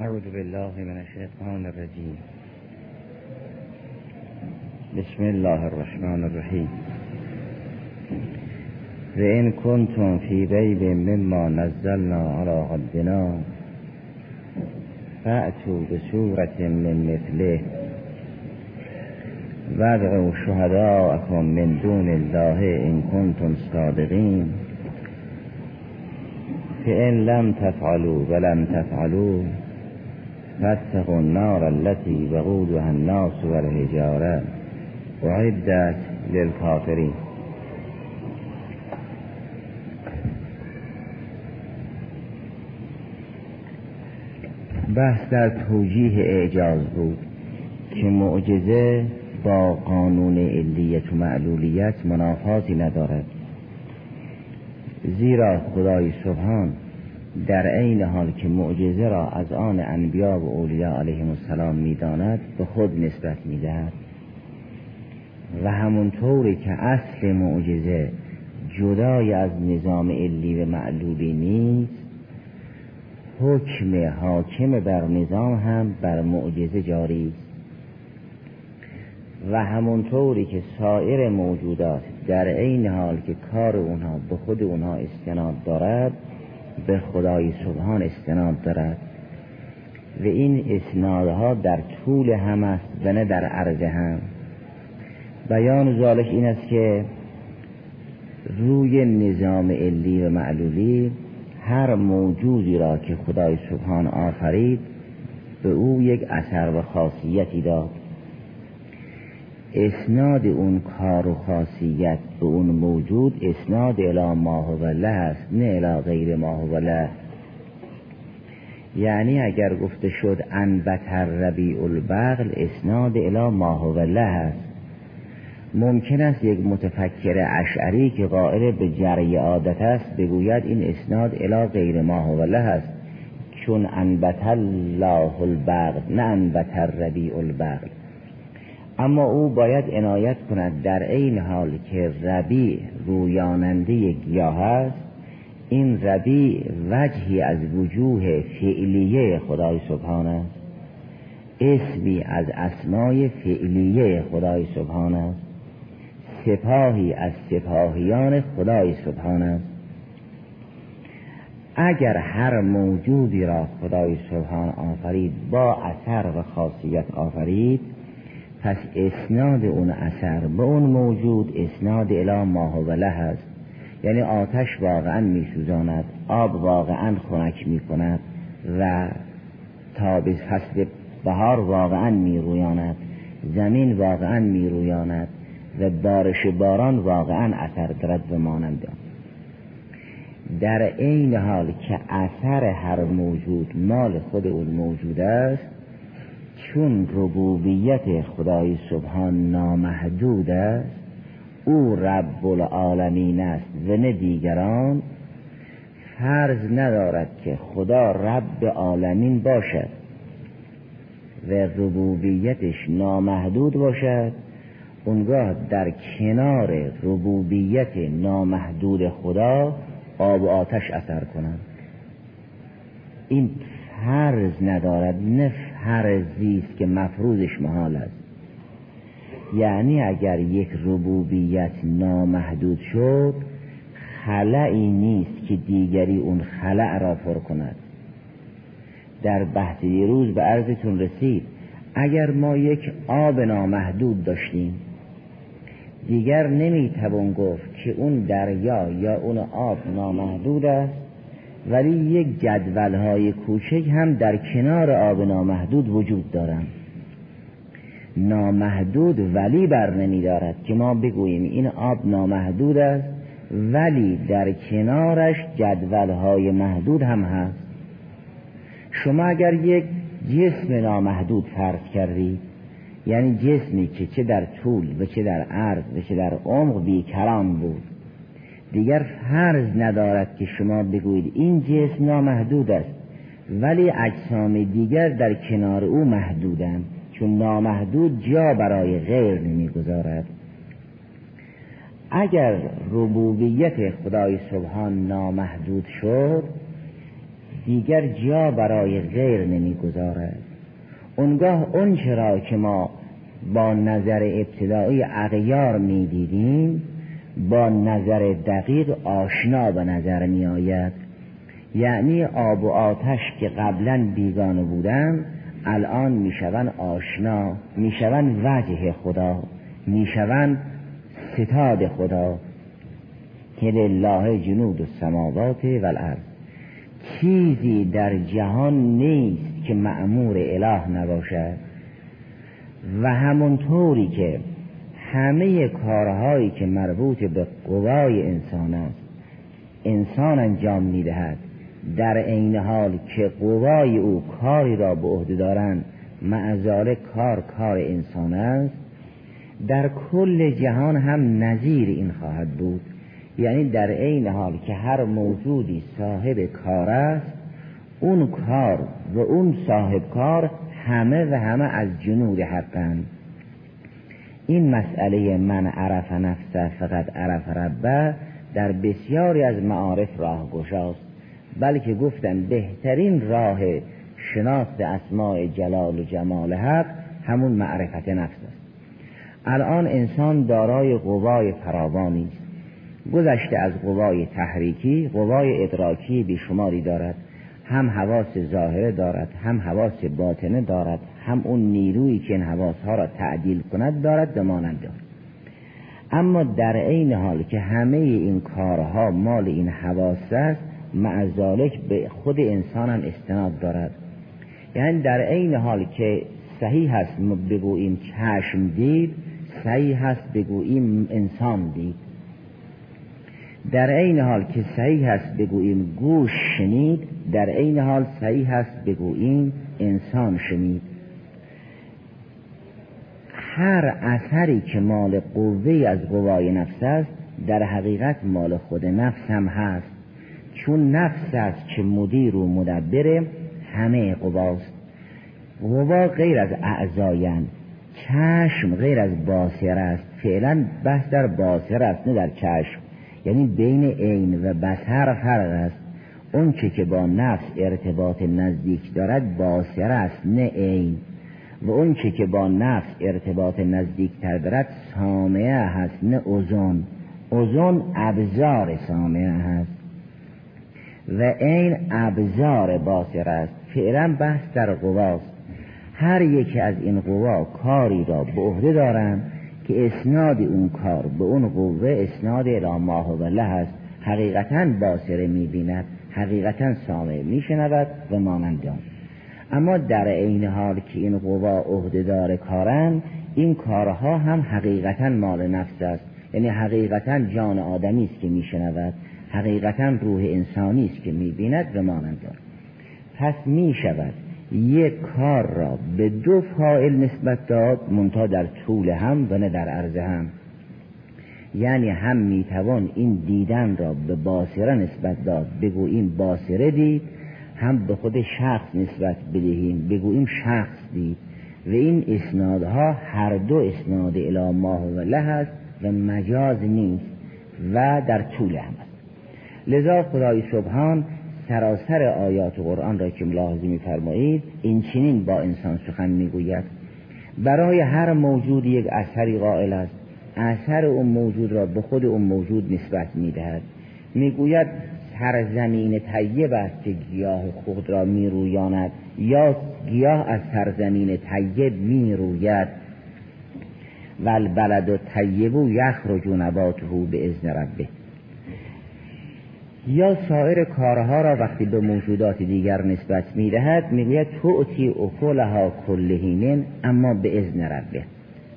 أعوذ بالله من الشيطان الرجيم. بسم الله الرحمن الرحيم. وإن كنتم في ريب مما نزلنا على عبدنا فأتوا بسورة من مثله. وادعوا شهداءكم من دون الله إن كنتم صادقين. فإن لم تفعلوا ولم تفعلوا فاتقوا النار التي وقودها الناس والحجارة. أعدت للكافرين بحث در توجیه اعجاز بود که معجزه با قانون علیت و معلولیت منافاتی ندارد. زیرا خدای سبحان در عین حال که معجزه را از آن انبیا و اولیاء علیهم السلام می‌داند به خود نسبت می‌دهد. و همونطوری که اصل معجزه جدای از نظام علی و معلولی نیست حکم حاکم بر نظام هم بر معجزه جاری است. و همونطوری که سایر موجودات در عین حال که کار اونها به خود اونها استناد دارد به خدای سبحان استناد دارد. و این اسنادها در طول هم است و نه در عرض هم. بیان ذالک این است که روی نظام علی و معلولی هر موجودی را که خدای سبحان آفرید به او یک اثر و خاصیتی داد. اسناد اون کار و خاصیت به اون موجود اسناد الی ما هو است نه الی غیر ما هو یعنی اگر گفته شد انبتر ربیع البغل اسناد الی ما هو است. ممکن است یک متفکر اشعری که قائل به جری عادت است بگوید این اسناد الی غیر ما هو است. چون انبت الله البغل نه انبتر ربیع البغل. اما او باید عنایت کند در عین حال که ربیع رویاننده گیاه است. این ربیع وجهی از وجوه فعلیه خدای سبحان است. اسمی از اسمای فعلیه خدای سبحان است. سپاهی از سپاهیان خدای سبحان است. اگر هر موجودی را خدای سبحان آفرید با اثر و خاصیت آفرید پس اسناد اون اثر به اون موجود اسناد الی ما هو له است. یعنی آتش واقعا میسوزاند آب واقعا خنک می‌کند و تا به فصل بهار واقعا میرویاند زمین واقعا میرویاند و بارش باران واقعا اثر دارد و مانند. در عین حال که اثر هر موجود مال خود اون موجود است چون ربوبیت خدای سبحان نامحدود است او رب العالمین است و نه دیگران فرض ندارد که خدا رب عالمین باشد و ربوبیتش نامحدود باشد. اونگاه در کنار ربوبیت نامحدود خدا آب و آتش اثر کنند این فرض ندارد نه فرضی است که مفروضش محال است. یعنی اگر یک ربوبیت نامحدود شد خلعی نیست که دیگری اون خلع را پر کند. در بحث دیروز به عرضتون رسید اگر ما یک آب نامحدود داشتیم دیگر نمی‌توان گفت که اون دریا یا اون آب نامحدود است. ولی یک جدول های کوچک هم در کنار آب نامحدود وجود دارند. نامحدود ولی بر نمی دارد که ما بگوییم این آب نامحدود است ولی در کنارش جدول های محدود هم هست. شما اگر یک جسم نامحدود فرض کردید یعنی جسمی که چه در طول و چه در عرض و چه در عمق بیکران بود دیگر فرض ندارد که شما بگویید این جسم نامحدود است ولی اجسام دیگر در کنار او محدودند چون نامحدود جا برای غیر نمی‌گذارد. اگر ربوبیت خدای سبحان نامحدود شد دیگر جا برای غیر نمی‌گذارد. اونگاه اون چرا که ما با نظر ابتدایی اغیار می‌دیدیم با نظر دقیق آشنا به نظر می آید یعنی آب و آتش که قبلا بیگانه بودن الان می‌شوند آشنا می‌شوند وجه خدا می‌شوند ستاد خدا. که لله جنود السماوات والارض. چیزی در جهان نیست که معمور اله نباشد. و همونطوری که همه کارهایی که مربوط به قوای انسان است انسان انجام می‌دهد. در عین حال که قوای او کاری را به عهده دارند معذال کار کار انسان است در کل جهان هم نظیر این خواهد بود. یعنی در عین حال که هر موجودی صاحب کار است اون کار و اون صاحب کار همه و همه از جنود حقند این مسئله من عرف نفسه فقط عرف ربه در بسیاری از معارف راه گشاست بلکه گفتن بهترین راه شناخت اسماع جلال و جمال حق همون معرفت نفس است. الان انسان دارای قوای فراوانی است. گذشته از قوای تحریکی قوای ادراکی بیشماری دارد. هم حواس ظاهره دارد هم حواس باطنه دارد. هم اون نیرویی که این حواسها را تعدیل کند دارد به مانند اما در عین حال که همه این کارها مال این حواس است معذالک به خود انسان هم استناد دارد. یعنی در عین حال که صحیح هست بگوییم چشم دید صحیح هست بگوییم انسان دید. در عین حال که صحیح هست بگوییم گوش شنید در عین حال صحیح هست بگوییم انسان شنید. هر اثری که مال قوه از قوای نفس است در حقیقت مال خود نفس هم هست. چون نفس است که مدیر و مدبر همه قواست. قوا غیر از اعضایند چشم غیر از باصر است. فعلا بحث در باصر است نه در چشم. یعنی بین عین و بصر فرق است. اون که با نفس ارتباط نزدیک دارد باصر است نه عین. و اون چه که با نفس ارتباط نزدیک تر دارد سامعه هست نه اوزون. اوزون ابزار سامعه هست. و این ابزار باصر است. فعلا بحث در قواست هر یکی از این قوا کاری را به عهده دارند که اسناد اون کار به اون قوه اسناد الى ماه و له است. حقیقتا باصره می‌بیند حقیقتا سامع میشنود و مانند اما در عین حال که این قوا عهدهدار کارن این کارها هم حقیقتا مال نفس است. یعنی حقیقتا جان آدمی است که میشنود. حقیقتا روح انسانی است که می‌بیند و مانند پس می‌شود یک کار را به دو فائل نسبت داد منتها در طول هم و نه در عرض هم. یعنی هم می‌توان این دیدن را به باصره نسبت داد. بگوییم باصره دید هم به خود شخص نسبت بدهیم. بگوییم شخص دید. و این اسنادها هر دو اسناد الی ماه و له است و مجاز نیست و در طول هم است. لذا خدای سبحان سراسر آیات قرآن را که ملاحظه میفرمایید این چنین با انسان سخن می‌گوید. برای هر موجود یک اثری قائل است. اثر اون موجود را به خود اون موجود نسبت می‌دهد. می‌گوید سرزمین طیب است که گیاه خود را میرویاند یا گیاه از سرزمین طیب می‌روید. و البلد طیب یخرج نباته به اذن ربه. یا سایر کارها را وقتی به موجودات دیگر نسبت می‌دهد می‌گوید توتی اکلها کلهینن اما به اذن ربه.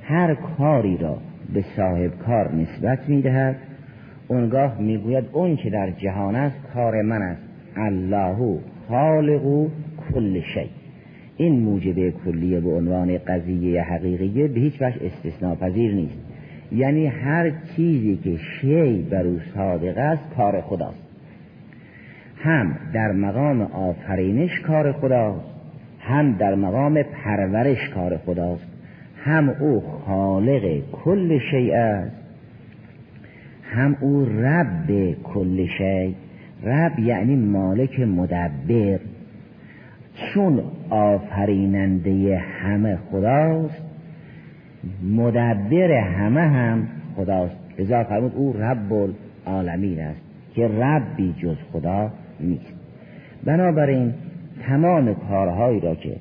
هر کاری را به صاحب کار نسبت می‌دهد. اونگاه می‌گوید اون که در جهان است کار من است. الله خالق کل شی. این موجب کلیه به عنوان قضیه حقیقیه به هیچ وجه استثناء پذیر نیست. یعنی هر چیزی که شی بر او صادق است کار خداست. هم در مقام آفرینش کار خداست هم در مقام پرورش کار خداست هم او خالق کل شیء است. هم او رب کل شی. رب یعنی مالک مدبر. چون آفریننده همه خداست مدبر همه هم خداست. لذا فرمود او رب العالمین است که ربی جز خدا نیست. بنابراین تمام کارهایی را که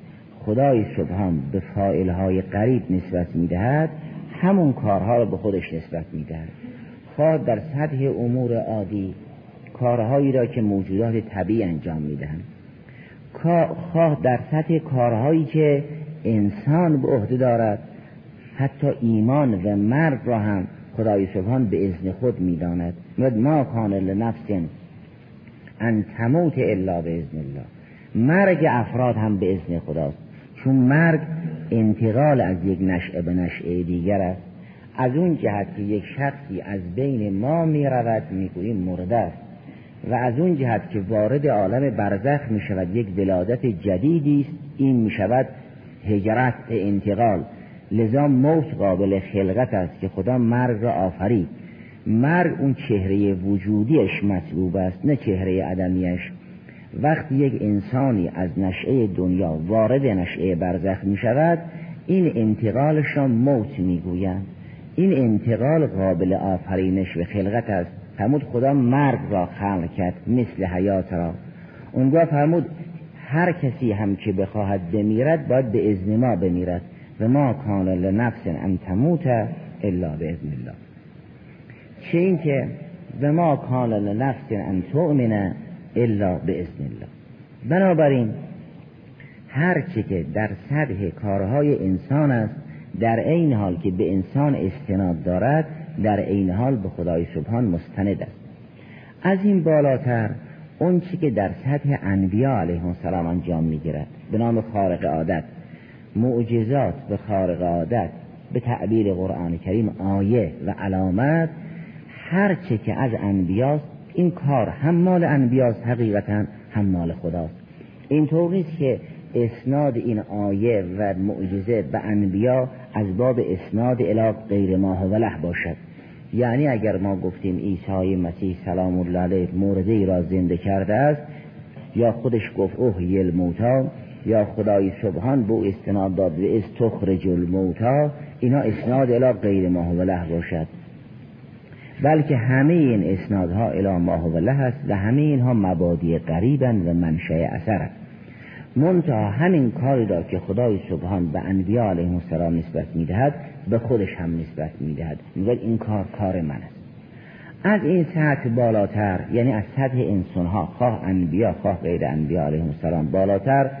خدای سبحان به فائلهای قریب نسبت می‌دهد همون کارها را به خودش نسبت می‌دهد. خواه در سطح امور عادی کارهایی را که موجودات طبیعی انجام می‌دهند. خواه در سطح کارهایی که انسان به عهده دارد حتی ایمان و مرگ را هم خدای سبحان به اذن خود می‌داند. ما کان لنفس ان تموت الا به اذن الله. مرگ افراد هم به اذن خداست. چون مرگ انتقال از یک نشعه به نشعه دیگر است. از اون جهت که یک شخصی از بین ما می رود می مرده است. و از اون جهت که وارد عالم برزخ می شود یک ولادت جدیدی است. این می شود هجرت انتقال. لذا موت قابل خلقت است که خدا مرگ را آفرید. مرگ اون چهره وجودیش مطلوب است نه چهره عدمیش. وقتی یک انسانی از نشعه دنیا وارد نشعه برزخ می شود این انتقالش را موت می گویند این انتقال قابل آفرینش و خلقت است. فرمود خدا مرگ را خلق کرد مثل حیات را. اونگاه فرمود هر کسی هم که بخواهد بمیرد باید به ازن ما بمیرد و ما کان لنفس ان تموت الا به ازن الله. چه این که و ما کان لنفس ان تؤمن الا به ازن الله. بنابراین هر چه که در سطح کارهای انسان است در این حال که به انسان استناد دارد در این حال به خدای سبحان مستند است. از این بالاتر اون چی که در سطح انبیا علیه السلام انجام می‌گیرد به نام خارق عادت معجزات به خارق عادت به تعبیر قرآن کریم آیه و علامت هر چه که از انبیاست این کار هم مال انبیاست حقیقتا هم مال خداست. اینطور نیست که اسناد این آیه و معجزه به انبیا از باب اسناد الی غیر ما و له باشد. یعنی اگر ما گفتیم عیسی مسیح سلام الله علیه مورده را زنده کرده است یا خودش گفت اوه الموتا یا خدای سبحان به استناد داد از تخرج الموتا اینا اسناد الی غیر ما و له باشد. بلکه همه این اسنادها الی ما و له است و همه اینها مبادی قریبن و منشأ اثر منتها همین کاری را که خدای سبحان به انبیاء علیه السلام نسبت می‌دهد به خودش هم نسبت می‌دهد. میگه این کار کار من است. از این سطح بالاتر یعنی از سطح انسان ها خواه انبیا خواه غیر انبیا علیه السلام بالاتر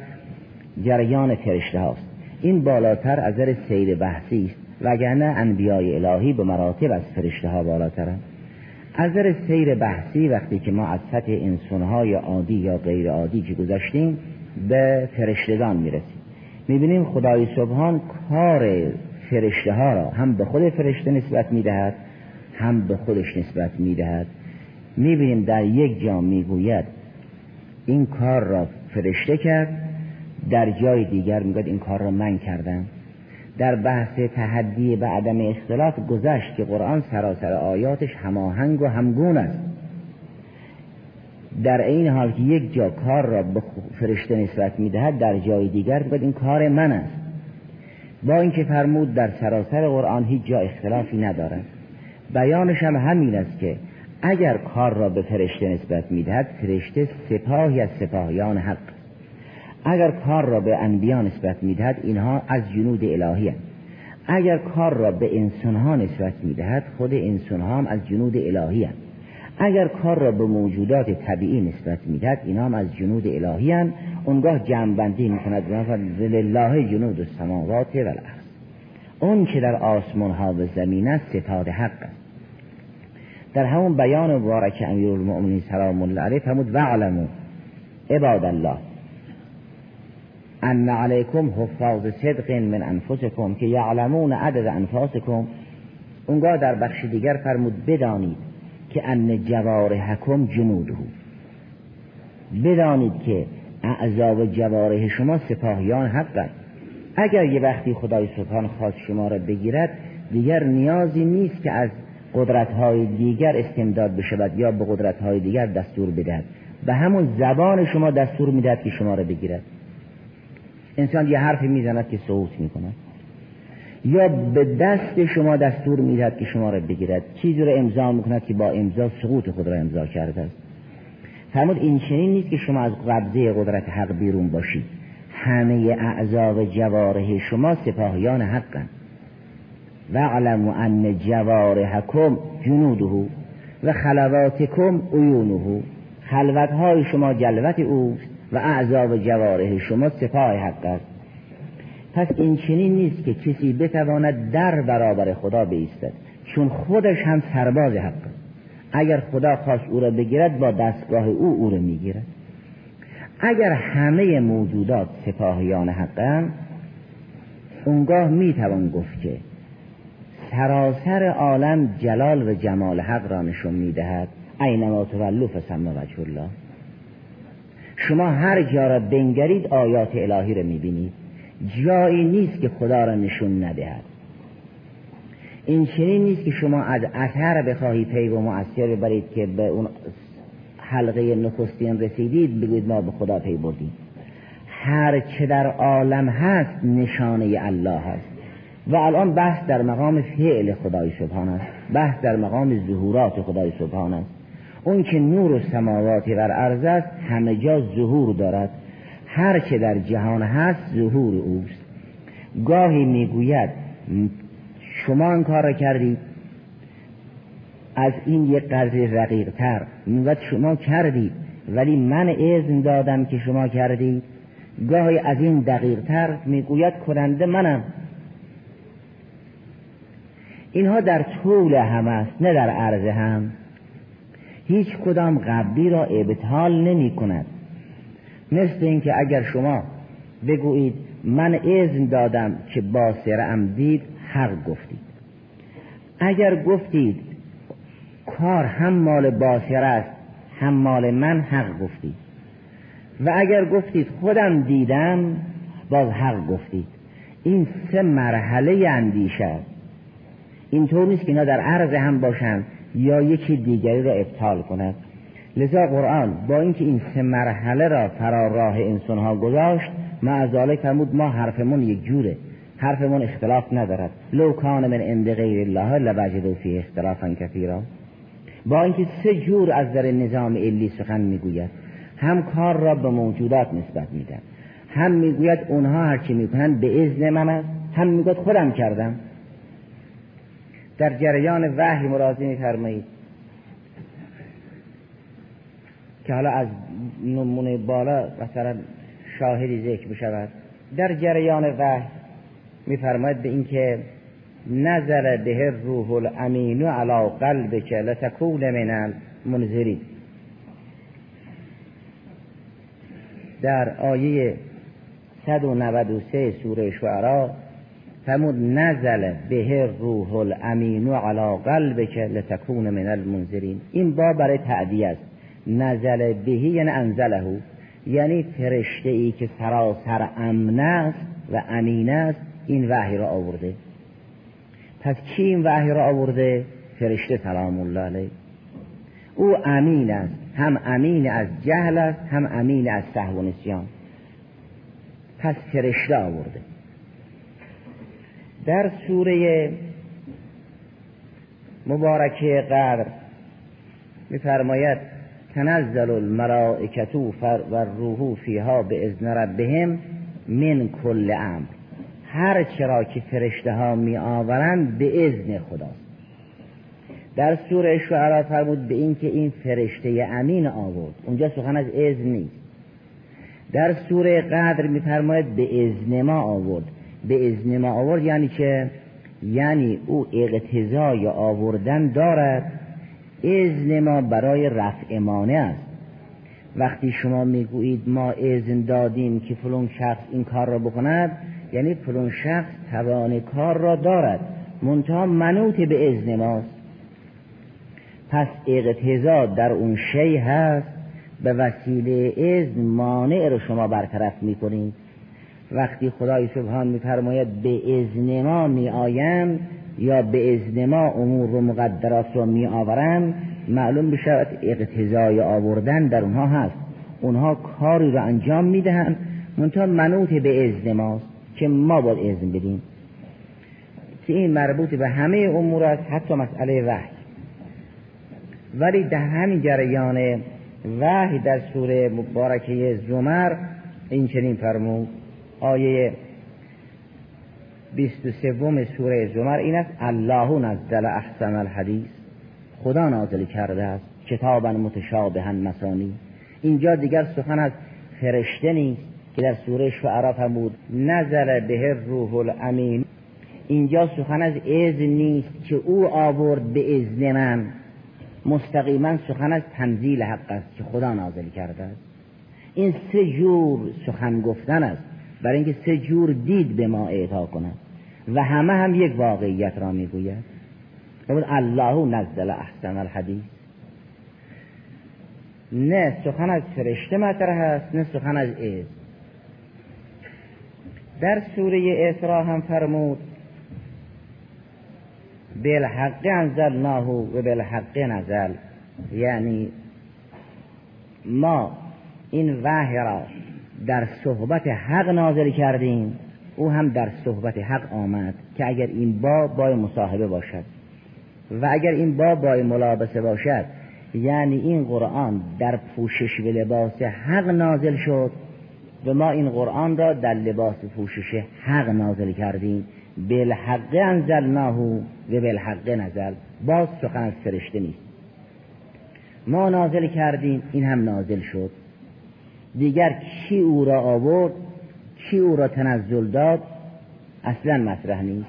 جریان فرشته هاست. این بالاتر از در سیر بحثی است. وگرنه انبیای الهی به مراتب از فرشته ها بالاترند از در سیر بحثی وقتی که ما از سطح انسان های عادی یا غیر عادی که گذاشتیم به فرشتگان می‌رسیم. می‌بینیم خدای سبحان کار فرشته ها را هم به خود فرشته نسبت می‌دهد هم به خودش نسبت می‌دهد. می‌بینیم در یک جا می‌گوید این کار را فرشته کرد در جای دیگر می‌گوید این کار را من کردم. در بحث تحدی به عدم اختلاف گذشت که قرآن سراسر آیاتش هماهنگ و همگون است. در این حال که یک جا کار را به فرشته نسبت می‌دهد در جای دیگر باید این کار من است با اینکه فرمود در سراسر قرآن هیچ جا اختلافی ندارد بیانش هم همین است که اگر کار را به فرشته نسبت می‌دهد فرشته سپاهی از سپاهیان حق اگر کار را به انبیا نسبت می‌دهد اینها از جنود الهی هست. اگر کار را به انسانها نسبت می‌دهد خود انسانها هم از جنود الهی هست. اگر کار را به موجودات طبیعی نسبت می‌دهد اینا هم از جنود الهی هن. اونگاه جمعبندی می‌کند. لله جنود السماوات و الارض اون که در آسمان ها و زمین است ستاد حق است. در همون بیان مبارک امیر المؤمنین سلام الله علیه فرمود وعلمو عباد الله ان علیکم حفاظ صدق من انفسکم که یعلمون عدد انفاسکم. اونگاه در بخش دیگر فرمود بدانید که ان جوارحکم جنوده بدانید که اعضا و جوارح شما سپاهیان حقن اگر یه وقتی خدای سبحان خواست شما را بگیرد دیگر نیازی نیست که از قدرت های دیگر استمداد بشود یا به قدرت های دیگر دستور بدهد. به همون زبان شما دستور می‌دهد که شما را بگیرد. انسان یه حرفی می‌زند که صوت می‌کند. یا به دست شما دستور می‌دهد که شما را بگیرد. چیزی را امضا می‌کند که با امضا سقوط خود را امضا کرده است. فرمود این چنین نیست که شما از قبضه قدرت حق بیرون باشید. همه اعضا و جواره شما سپاهیان حقن و علم ان جوارحکم جنوده و خلواتکم عیونه. خلوتهای شما جلوت اوست و اعضا و جواره شما سپاه حق است. پس این چنین نیست که کسی بتواند در برابر خدا بیستد چون خودش هم سرباز حق اگر خدا خواست او را بگیرد با دستگاه او او را می‌گیرد. اگر همه موجودات سپاهیان حقن اونگاه می‌توان گفت که سراسر عالم جلال و جمال حق را نشون می‌دهد. اینما تولو فسمه وجه الله. شما هر جا را بنگرید آیات الهی را می‌بینید. جایی نیست که خدا را نشون ندهد. این چنین نیست که شما از اثر بخواهید پی و مؤثر ببرید که به اون حلقه نخستین رسیدید بگوید ما به خدا پی بردیم. هر چه در عالم هست نشانه الله هست. و الان بحث در مقام فعل خدای سبحان است. بحث در مقام ظهورات خدای سبحان است. اون که نور و سماواتی بر عرض است همه جا ظهور دارد. هر چه در جهان هست ظهور اوست. گاهی می‌گوید شما این کار را کردید؟ از این یک قدر رقیق تر می‌گوید شما کردید ولی من اذن دادم که شما کردید. گاهی از این دقیق تر می‌گوید کننده منم. اینها در طول هم است نه در عرض هم. هیچ کدام قبلی را ابطال نمی کند مثل اینکه اگر شما بگویید من اذن دادم که با ام دید حق گفتید. اگر گفتید کار هم مال باسر است هم مال من حق گفتید. و اگر گفتید خودم دیدم باز حق گفتید. این سه مرحله اندیشه. است نیست که اینا در عرض هم باشند یا یکی دیگری را ابطال کند. لذا قرآن با اینکه این سه مرحله را فرا راه انسان ها گذاشت معذاله فرمود ما حرفمون یک جوره. حرفمون اختلاف ندارد. لو کان من عند غیر الله لوجدوا فی اختلافا کثیرا. با اینکه سه جور از در نظام علی سخن می‌گوید هم کار را به موجودات نسبت میدن هم می‌گوید اونها هرچی می‌کنن به اذن من است. هم می‌گوید خودم کردم. در جریان وحی مرازی میفرمایید. که حالا از نمونه بالا مثلا شاهدی ذکر بشود در جریان وحی میفرماید به اینکه نظر به روح الامین علی قلبک لتکون من المنذرین. در آیه 193 سوره شعرا فرمود نزل به روح الامین علی قلبک لتکون من المنذرین. این با برای تعدیه است. نزل بهی یعنی انزله یعنی فرشته ای که سراسر امن است و امین است این وحی را آورده. پس کی این وحی را آورده؟ فرشته سلام الله علیه. او امین است. هم امین از جهل است هم امین از سهو نسیان. پس فرشته آورده. در سوره مبارکه قدر میفرماید تنزل الملائکت و الروح فیها به اذن ربهم من کل امر. هر چرا که فرشته ها می آورند به اذن خداست. در سوره شعرا فرمود به اینکه این فرشته امین آورد. اونجا سخن از اذن نیست. در سوره قدر میفرماید به اذن ما آورد. به اذن ما آورد یعنی که یعنی او اقتضای آوردن دارد اذن ما برای رفع مانع است. وقتی شما می‌گویید ما اذن دادیم که فلان شخص این کار را بکند یعنی فلان شخص توان کار را دارد. منتها منوط به اذن ماست. پس اقتضا در اون شی هست. به وسیله اذن مانع رو شما برطرف می‌کنید. وقتی خدای سبحان میفرماید به ازن ما می آیم یا به ازن ما امور و مقدرات رو می آورم معلوم بشود اقتضای آوردن در اونها هست. اونها کاری رو انجام می‌دهند منتها منوط به ازن ماست که ما باید ازن بدیم. که این مربوط به همه امور است حتی مسئله وحی. ولی در همین جریان وحی در سوره مبارکه زمر این چنین فرمود. آیه 23 سوره زمر این است الله نزل احسن الحدیث خدا نازل کرده است کتابا متشابها مسانی اینجا دیگر سخن از فرشته نیست که در سوره شعرا فرمود نزل به روح الامین اینجا سخن از اذن نیست که او آورد به اذن من. مستقیما سخن از تنزیل حق است که خدا نازل کرده است. این سه جور سخن گفتن است. برای اینکه سه جور دید به ما اعطا کند. و همه هم یک واقعیت را می‌گوید. الله نزل احسن الحدیث. نه سخن از فرشته مطرح است نه سخن از ایز در سوره اسراء هم فرمود بالحق انزلناه و بالحق نزل. یعنی ما این وحی را در صحبت حق نازل کردیم. او هم در صحبت حق آمد که اگر این با با مصاحبه باشد. و اگر این با با ملابسه باشد یعنی این قرآن در پوشش و لباس حق نازل شد و ما این قرآن را در لباس پوشش حق نازل کردیم. بالحق انزلناه و بالحق نزل. باز سخن از فرشته نیست. ما نازل کردیم این هم نازل شد. دیگر کی او را آورد؟ کی او را تنزل داد اصلا مطرح نیست.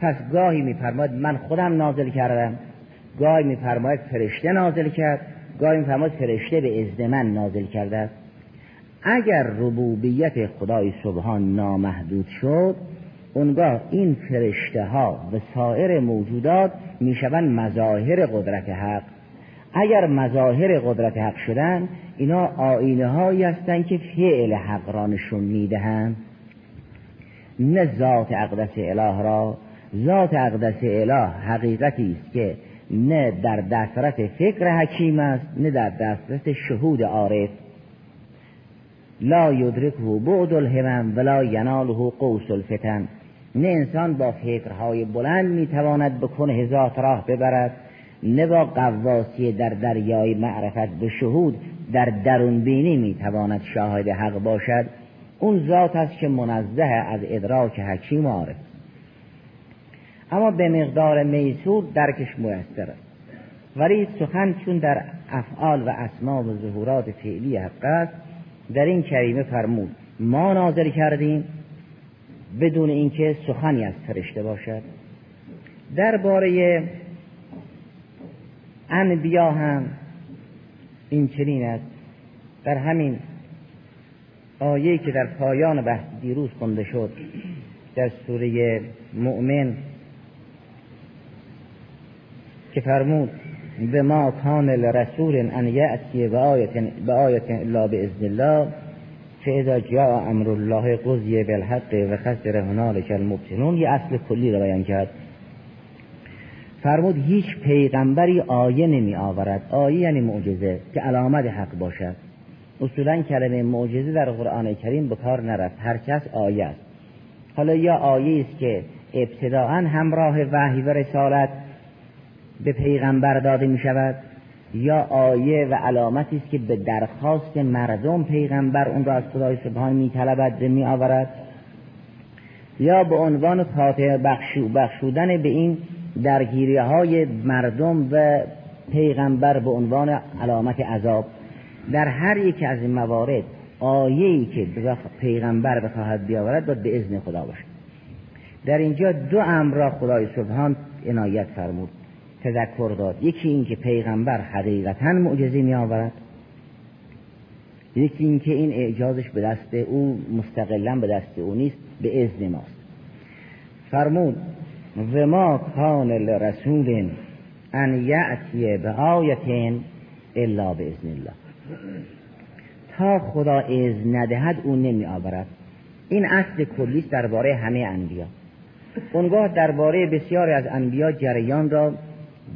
پس گاهی میفرماید من خودم نازل کردم گاهی میفرماید فرشته نازل کرد گاهی میفرماید فرشته به ازد من نازل کرده است. اگر ربوبیت خدای سبحان نامحدود شد اونگاه این فرشته ها و سایر موجودات می‌شوند مظاهر قدرت حق. اگر مظاهر قدرت حق شدن اینا آینه هایی هستند که فعل حق را نشون می‌دهند. نه ذات اقدس اله را ذات اقدس اله حقیقتی است که نه در دسترس فکر حکیم است نه در دسترس شهود عارف. لا یدرکه بعد الهمم ولا یناله قوس الفتن. نه انسان با فکرهای بلند می‌تواند به کنه ذات راه ببرد. نه با قواسی در دریای معرفت به شهود در درون بینی می‌تواند شاهد حق باشد اون ذات است که منزه از ادراک حکیم عارف. اما به مقدار میسور درکش میسر است. ولی سخن چون در افعال و اسما و ظهورات فعلی حق است در این کریمه فرمود ما نازل کردیم بدون اینکه سخنی از فرشته باشد. درباره انبیا هم. این چنین است. در همین آیه که در پایان بحث دیروز خونده شد در سوره مؤمن که فرمود به ما کان لرسول ان یأتی به آیت الا باذن الله فاذا جاء امر الله قضی بالحق و خسر هنالک المبتنون یه اصل کلی رو بیان کرد. فرمود هیچ پیغمبری آیه نمی آورد. آیه یعنی معجزه که علامت حق باشد. اصولا کلمه معجزه در قرآن کریم به کار نرفت. هر کس آیه است. حالا یا آیه است که ابتداعا همراه وحی و رسالت به پیغمبر داده می شود یا آیه و علامتی است که به درخواست مردم پیغمبر اون را از خدای سبحان می طلبد می آورد یا به عنوان بخشو بخشودن به این درگیری های مردم و پیغمبر به عنوان علامت عذاب در هر یک از این موارد آیه‌ای که پیغمبر بخواهد بیاورد باید به اذن خدا باشد در اینجا دو امر را خدای سبحان عنایت فرمود تذکر داد. یکی این که پیغمبر حقیقتا معجزه می آورد یکی این که این اعجازش به دست او مستقلا به دست او نیست به اذن ماست. فرمود و ما کان لرسول ان یأتی به آیتین الا به اذن الله. تا خدا اذن ندهد او نمی آورد. این اصل کلی است درباره همه انبیا. اونگاه درباره بسیاری از انبیا جریان را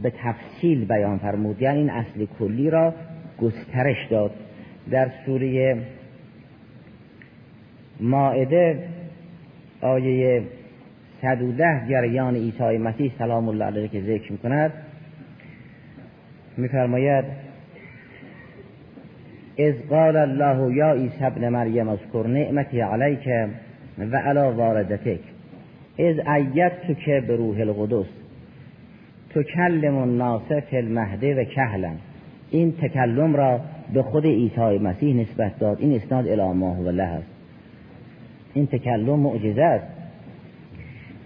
به تفصیل بیان فرمود. یعنی این اصل کلی را گسترش داد. در سوره ماعده آیه 110 جریان عیسی مسیح سلام الله علیه که ذکر می‌کند. میفرماید از قال الله یا عیسی ابن مریم اذکر نعمتی علیک و علی والدتک. از ایت تو که به روح القدس. تو کلم الناس فی المهده و کهلا. این تکلم را به خود عیسی مسیح نسبت داد. این اسناد الی و الله است. این تکلم معجزه است.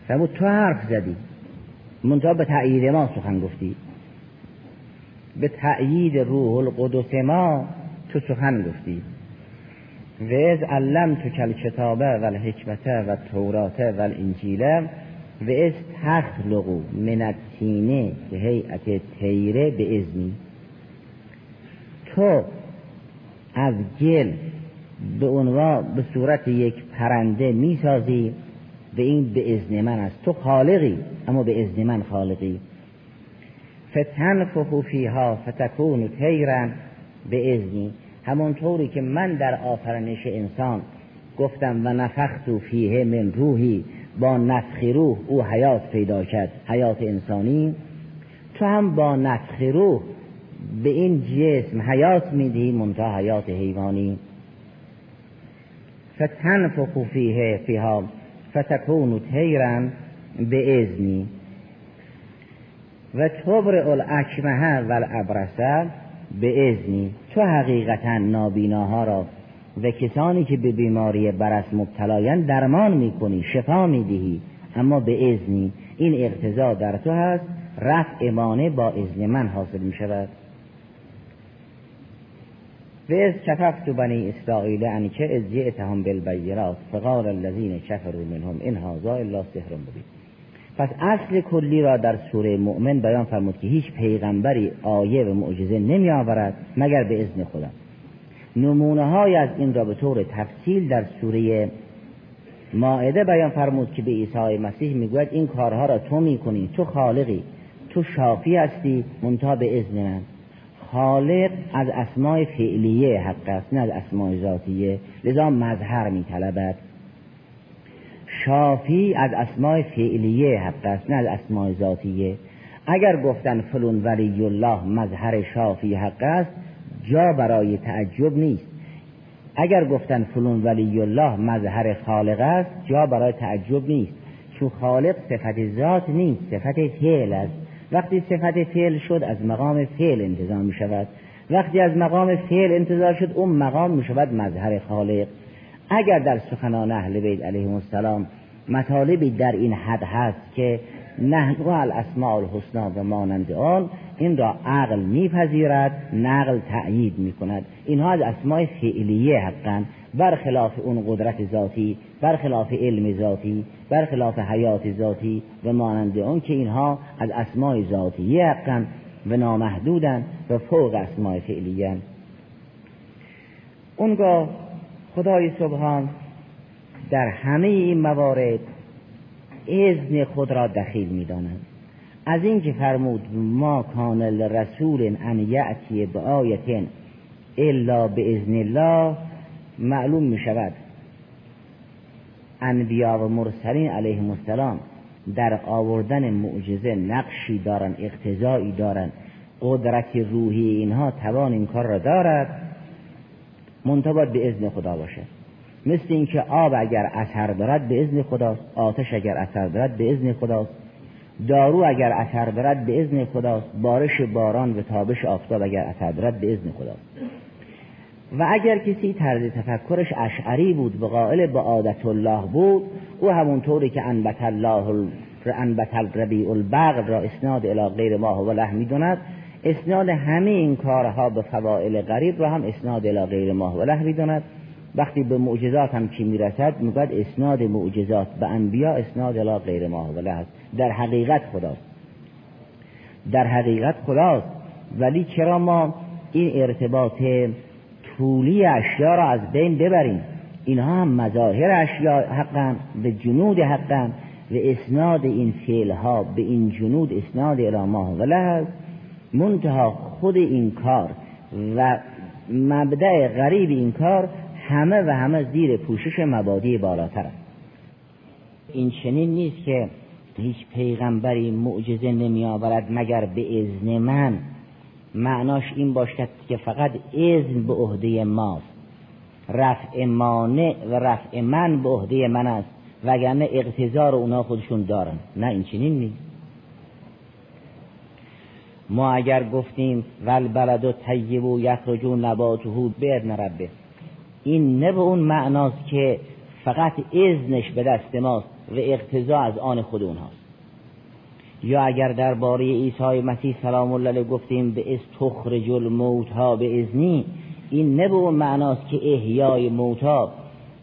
فرمود تو حرف زدی. منتها به تأیید ما سخن گفتی. به تأیید روح القدس ما تو سخن گفتی. و از علم تو کل کتابه و الحکمت و توراته و الانجیله و از تخلقو من به هیئت تیره به ازنی تو از گل به عنوان به صورت یک پرنده می‌سازی. به این به ازن من است. تو خالقی اما به ازن من خالقی. فتنفخو فیها فتکون تیرن به ازنی همونطوری که من در آفرینش انسان گفتم و نفخت فیه من روحی. با نفخ روح او حیات پیدا کرد حیات انسانی. تو هم با نفخ روح به این جسم حیات می‌دهی منتها حیات حیوانی. فتنفخ فیه فیها فتکون تیرن به ازنی و تبر الاکمه و الابرسه به ازنی تو حقیقتا نابیناها را و کسانی که به بیماری برس مبتلاین درمان می‌کنی شفا می‌دهی اما به ازنی این اقتضا در تو هست رفع مانع با ازن من حاصل می شود و از کففت بنی اسرائیل ان که از جئتهم بالبیرات فقال الذین کفروا منهم ان هذا الا سحر مبین پس اصل کلی را در سوره مؤمن بیان فرمود که هیچ پیغمبری آیه و معجزه نمی آورد مگر به اذن خدا. نمونه های از این را به طور تفصیل در سوره ماعده بیان فرمود که به عیسی مسیح می‌گوید این کارها را تو می‌کنی تو خالقی تو شافی هستی منتها به اذن من. خالق از اسماع فعلیه حق است نه از اسماع ذاتیه. لذا مظهر میطلبد. شافی از اسماع فعلیه حق است نه از اسماع ذاتیه. اگر گفتن فلون ولی الله مظهر شافی حق است جا برای تعجب نیست. اگر گفتن فلون ولی الله مظهر خالق است جا برای تعجب نیست. چون خالق صفت ذات نیست صفت فعل است. وقتی صفت فعل شد از مقام فعل انتظام می شود وقتی از مقام فعل انتظار شد اون مقام می شود مظهر خالق. اگر در سخنان اهل بیت علیهم السلام مطالبی در این حد هست که نحن الاسماء الحسنا و مانند آن این را عقل میپذیرد نقل تأیید می‌کند. اینها از اسماء فعلیه حقا برخلاف اون قدرت ذاتی برخلاف علم ذاتی برخلاف حیات ذاتی و مانند آن که اینها از اسماء ذاتیه حقا و نامحدودن و فوق اسماء فعلیه اونگاه خدای سبحان در همه این موارد اذن خود را دخیل می‌دانند از اینکه فرمود ما کان رسول ان یأتی به الا به اذن الله معلوم می شود انبیا و مرسلین علیهم السلام در آوردن معجزه نقشی دارن اقتضایی دارن. قدرت روحی اینها توان این کار را دارد. منتباد به اذن خدا باشه. مثل اینکه آب اگر اثر دارد به اذن خداست آتش اگر اثر دارد به اذن خداست. دارو اگر اثر دارد به اذن خداست بارش باران و تابش آفتاب اگر اثر دارد به اذن خداست. و اگر کسی طرز تفکرش اشعری بود به قائل به عادت الله بود او همونطوری که انبت الله انبت الربیع البغل را اسناد الی غیر ما و له می‌دوند اسناد همه این کارها به فوائل غریب را هم اسناد الی غیر ما و له می‌دوند وقتی به معجزات هم کی می‌رسد؟ می‌گوید اسناد معجزات به انبیا اسناد الی غیر ما و له در حقیقت خداست. در حقیقت خداست. ولی چرا ما این ارتباط طولی اشیا را از بین ببریم. اینها هم مظاهر اشیاء حقا به جنود حقا و اسناد این فعل ها به این جنود اسناد الاماه و لحظ. منتها خود این کار و مبدع غریب این کار همه و همه زیر پوشش مبادی بالاتر. است این چنین نیست که هیچ پیغمبری معجزه نمی آورد مگر به اذن من. معناش این باشد که فقط اذن به عهده ماست. رفع مانع و رفع من به عهده من است وگرنه اقتضار اونا خودشون دارن نه این چنین نیست. ما اگر گفتیم ول بلد و طیب و یخرجو نباته به ربه. این نه به اون معناست که فقط اذنش به دست ماست و اقتضا از آن خود اونهاست. یا اگر درباره عیسی مسیح سلام الله علیه گفتیم به از تخرج الموت ها به ازنی این نه معناست که احیای موتا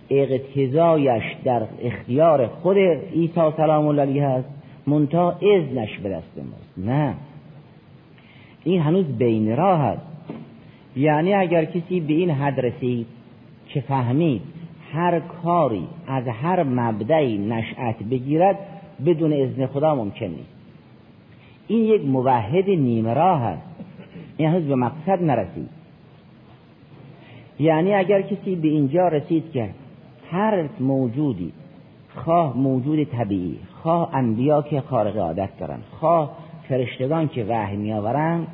اقتضایش در اختیار خود عیسی سلام الله علیه هست منتها اذنش به دست ماست. نه. این هنوز بین راه هست یعنی اگر کسی به این حد رسید که فهمید هر کاری از هر مبدعی نشأت بگیرد بدون اذن خدا ممکن نیست. این یک موحد نیمه راه هست این هنوز به مقصد نرسید. یعنی اگر کسی به اینجا رسید که هر موجودی خواه موجود طبیعی خواه انبیا که خارق عادت دارن خواه فرشتگان که وحی میآورند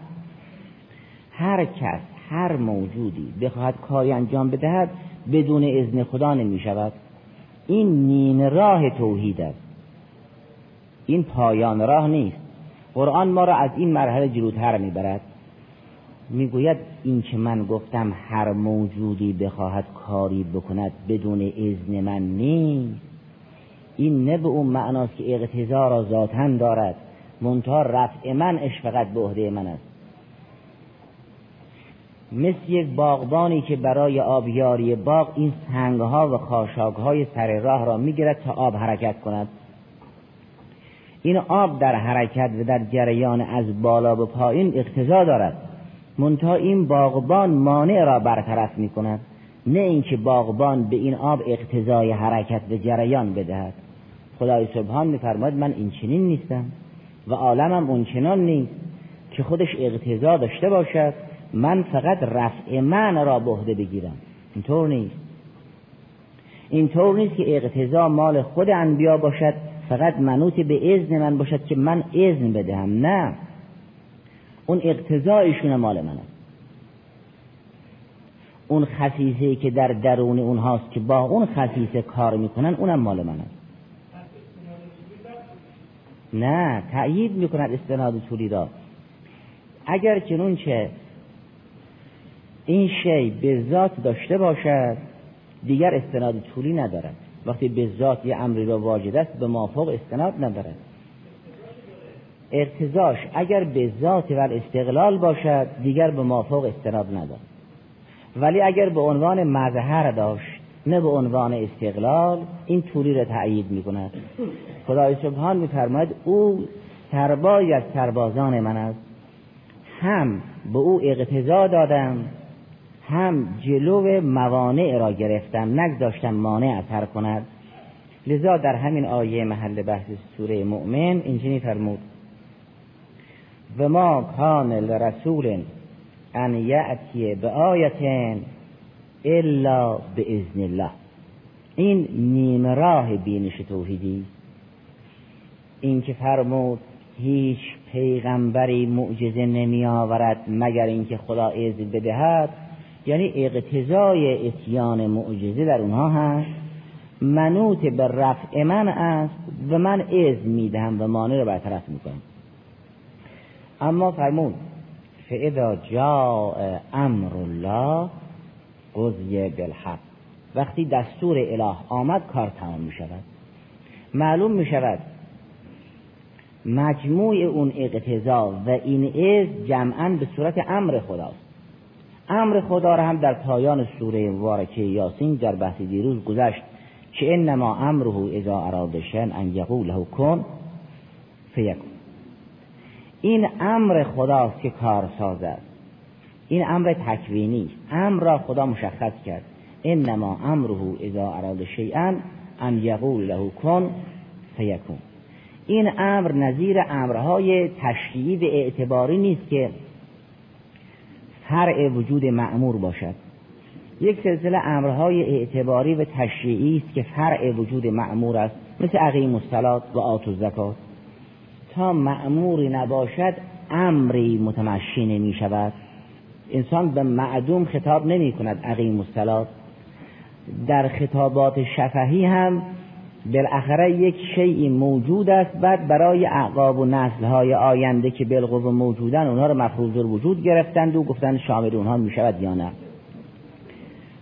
هر کس هر موجودی بخواهد کاری انجام بدهد بدون اذن خدا نمی شود این نیم راه توحید است. این پایان راه نیست. قرآن ما را از این مرحله جلوتر می‌برد. می‌گوید این که من گفتم هر موجودی بخواهد کاری بکند بدون اذن من نیست. این نه به اون معناست که اقتضا را ذاتا دارد. منتها رفع منش فقط به عهده من است. مثل یک باغبانی که برای آبیاری باغ این سنگها و خاشاکهای سر راه را می‌گیرد تا آب حرکت کند. این آب در حرکت و در جریان از بالا به پایین اقتضا دارد. منتها این باغبان مانع را برطرف می کند نه اینکه باغبان به این آب اقتضای حرکت و جریان بدهد. خدای سبحان میفرماید من این چنین نیستم و عالمم اون چنان نیست که خودش اقتضا داشته باشد. من فقط رفع من را بهده بگیرم. اینطور نیست. اینطور نیست که اقتضا مال خود انبیا باشد. فقط منوط به اذن من باشد که من اذن بدهم نه. اون اقتضایشون مال من است اون خصیصه که در درون اونهاست که با اون خصیصه کار می‌کنن اونم مال من است نه تأیید می‌کند استناد طولی را. اگر چنون چه این شی به ذات داشته باشد دیگر استناد طولی ندارد. وقتی به ذات یه امری را واجد است به مافوق استناد ندارد. ارتزاش اگر به ذات و استقلال باشد دیگر به مافوق استناد ندارد. ولی اگر به عنوان مظهر داشت نه به عنوان استقلال این طولی را تأیید می کند خدای سبحان میفرماید او سربای از سربازان من است. هم به او اقتضا دادم هم جلو موانع را گرفتم نگذاشتم مانع اثر کند. لذا در همین آیه محل بحث سوره مؤمن اینجوری فرمود. و ما کان لرسول ان یأتی به آیتن الا به ازن الله. این نیم راه بینش توحیدی. این که فرمود هیچ پیغمبری معجزه نمی آورد مگر اینکه خدا اذن بدهد. یعنی اقتضای اتیان معجزه در اونها هست. منوط به رفع من است و من اذن می‌دهم و مانع رو برطرف می‌کنم. اما فرمود فاذا جاء امر الله قضی بالحق. وقتی دستور اله آمد کار تمام می شود معلوم می شود مجموع اون اقتضا و این از جمعا به صورت امر خداست. امر خدا را هم در پایان سوره مبارکه یاسین در بحث دیروز گذشت که انما امره اذا اراد شن ان یقول له کن فیکون. این امر خداست که کار است. این امر تکوینی امر را خدا مشخص کرد. انما امره اذا اراد شیئا ان یقول له کن فیکون. این امر نظیر امرهای تشریعی و اعتباری نیست که فرع وجود معمور باشد. یک سلسله امرهای اعتباری و تشریعی است که فرع وجود معمور است مثل عقیم الصلات و آت و زکات تا معموری نباشد امری متمشی نمی شود انسان به معدوم خطاب نمی کند عقیم الصلات. در خطابات شفهی هم بالاخره یک شیعی موجود است بعد برای اعقاب و نسلهای آینده که بالقوه موجودن اونها رو مفروض وجود گرفتند و گفتن شامل اونها می شود یا نه.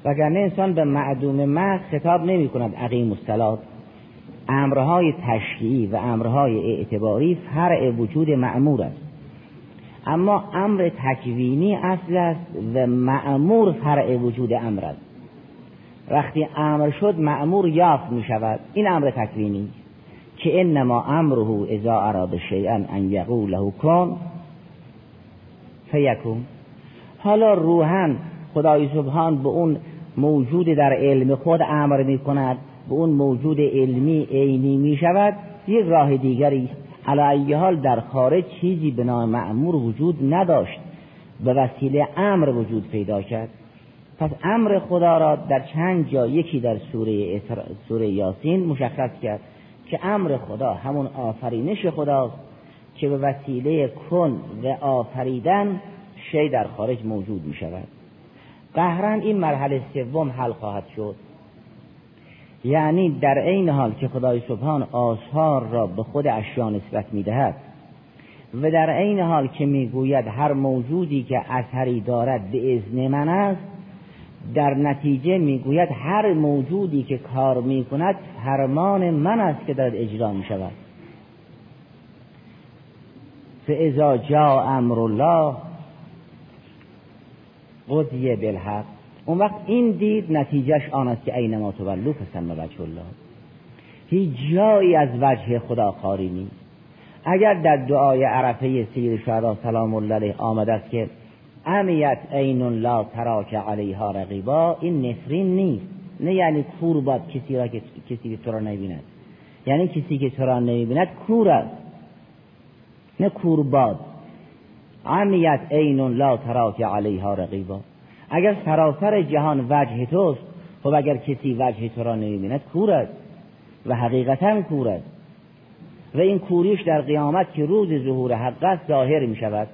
وگرنه انسان به معدوم محض خطاب نمی کند عقیم الصلات امرهای تشریعی و امرهای اعتباری فرع وجود معمور است. اما امر تکوینی اصل است و معمور فرع وجود امر است. وقتی امر شد معمور یافت می شود. این امر تکوینی که انما امره اذا اراد شیئا ان یقول له کن فیکون. حالا روحا خدای سبحان به اون موجود در علم خود امر می کند. به اون موجود علمی عینی می شود. یک راه دیگری علی حال در خارج چیزی به نام معمور وجود نداشت. به وسیله امر وجود پیدا کرد. پس امر خدا را در چند جا یکی در سوره, سوره یاسین مشخص کرد که امر خدا همون آفرینش خداست که به وسیله کن و آفریدن شی در خارج موجود می شود این مرحله سوم حل خواهد شد. یعنی در عین حال که خدای سبحان آثار را به خود اشیا نسبت می‌دهد و در عین حال که می‌گوید هر موجودی که اثری دارد به اذن من است در نتیجه می‌گوید هر موجودی که کار می‌کند فرمان من است که دارد اجرا می شود فاذا جا امر الله قضیه بالحق. اون وقت این دید نتیجهش آن است که اینما تولو فسم وجه الله. هیچ جایی از وجه خدا خاری نیست. اگر در دعای عرفه سیر شهدا سلام الله علیه آمده است که امیت عین لا تراک علیها رقیبا. این نفرین نیست. نه یعنی کور باد کسی را کسی که تو را نبیند. یعنی کسی که تو را نمی‌بیند کور است. نه کور باد. عمیت عین لا تراک علیها رقیبا. اگر سراسر جهان وجه توست خب اگر کسی وجه تو را نمی‌بیند کور است. و حقیقتا کور است. و این کوریش در قیامت که روز ظهور حق است ظاهر می شود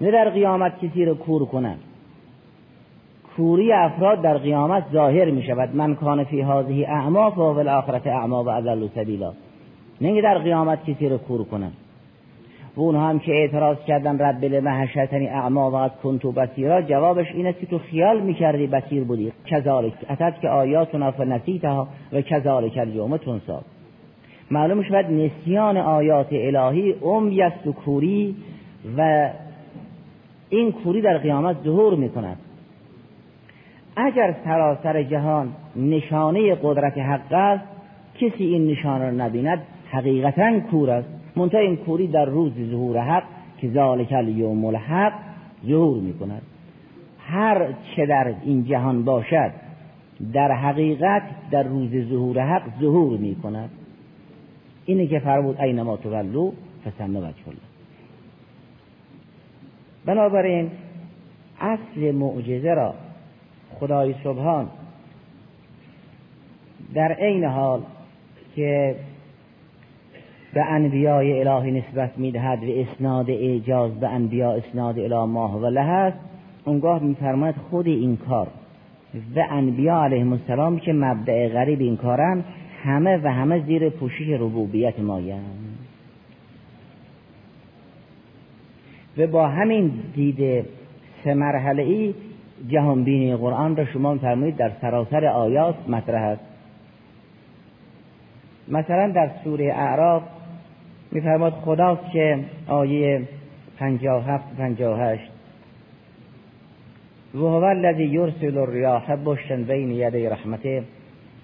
نه در قیامت کسی رو کور کنند کوری افراد در قیامت ظاهر می شود. من کان فی هذه اعما فهو الاخرت اعما و اضل سبیلا. نه در قیامت کسی رو کور کنند و اونها هم که اعتراض کردن رب لما حشرتنی اعما و کنتو بسیرا جوابش این است که تو خیال می‌کردی بسیر بودی. کذالک. اتت که آیاتنا فنسیتها و کذالک اليوم تنسا. معلوم شود نسیان آیات الهی امیست و کوری و این کوری در قیامت ظهور می‌کند. اگر سراسر جهان نشانه قدرت حق است کسی این نشانه را نبیند حقیقتا کور است. منتها این کوری در روز ظهور حق که ذالک الیوم الحق ظهور می کند هر چه در این جهان باشد در حقیقت در روز ظهور حق ظهور می کند اینه که فرمود اینما تولو فسم وجه الله بنابراین اصل معجزه را خدای سبحان در عین حال که به انبیاء الهی نسبت می‌دهد و اسناد اعجاز به انبیاء اسناد اله ماه و له است اونگاه میفرماید خود این کار و انبیاء علیهم السلام که مبدع غریب این کارن همه و همه زیر پوشش ربوبیت مایند و با همین دید سه مرحله ای جهانبینی قرآن را شما میفرمایید در سراسر آیات مطرح است. مثلا در سوره اعراف میفرماد خداست که آیه 57 58 و هو الذی یرسل الریاح بشرا بین یدی رحمته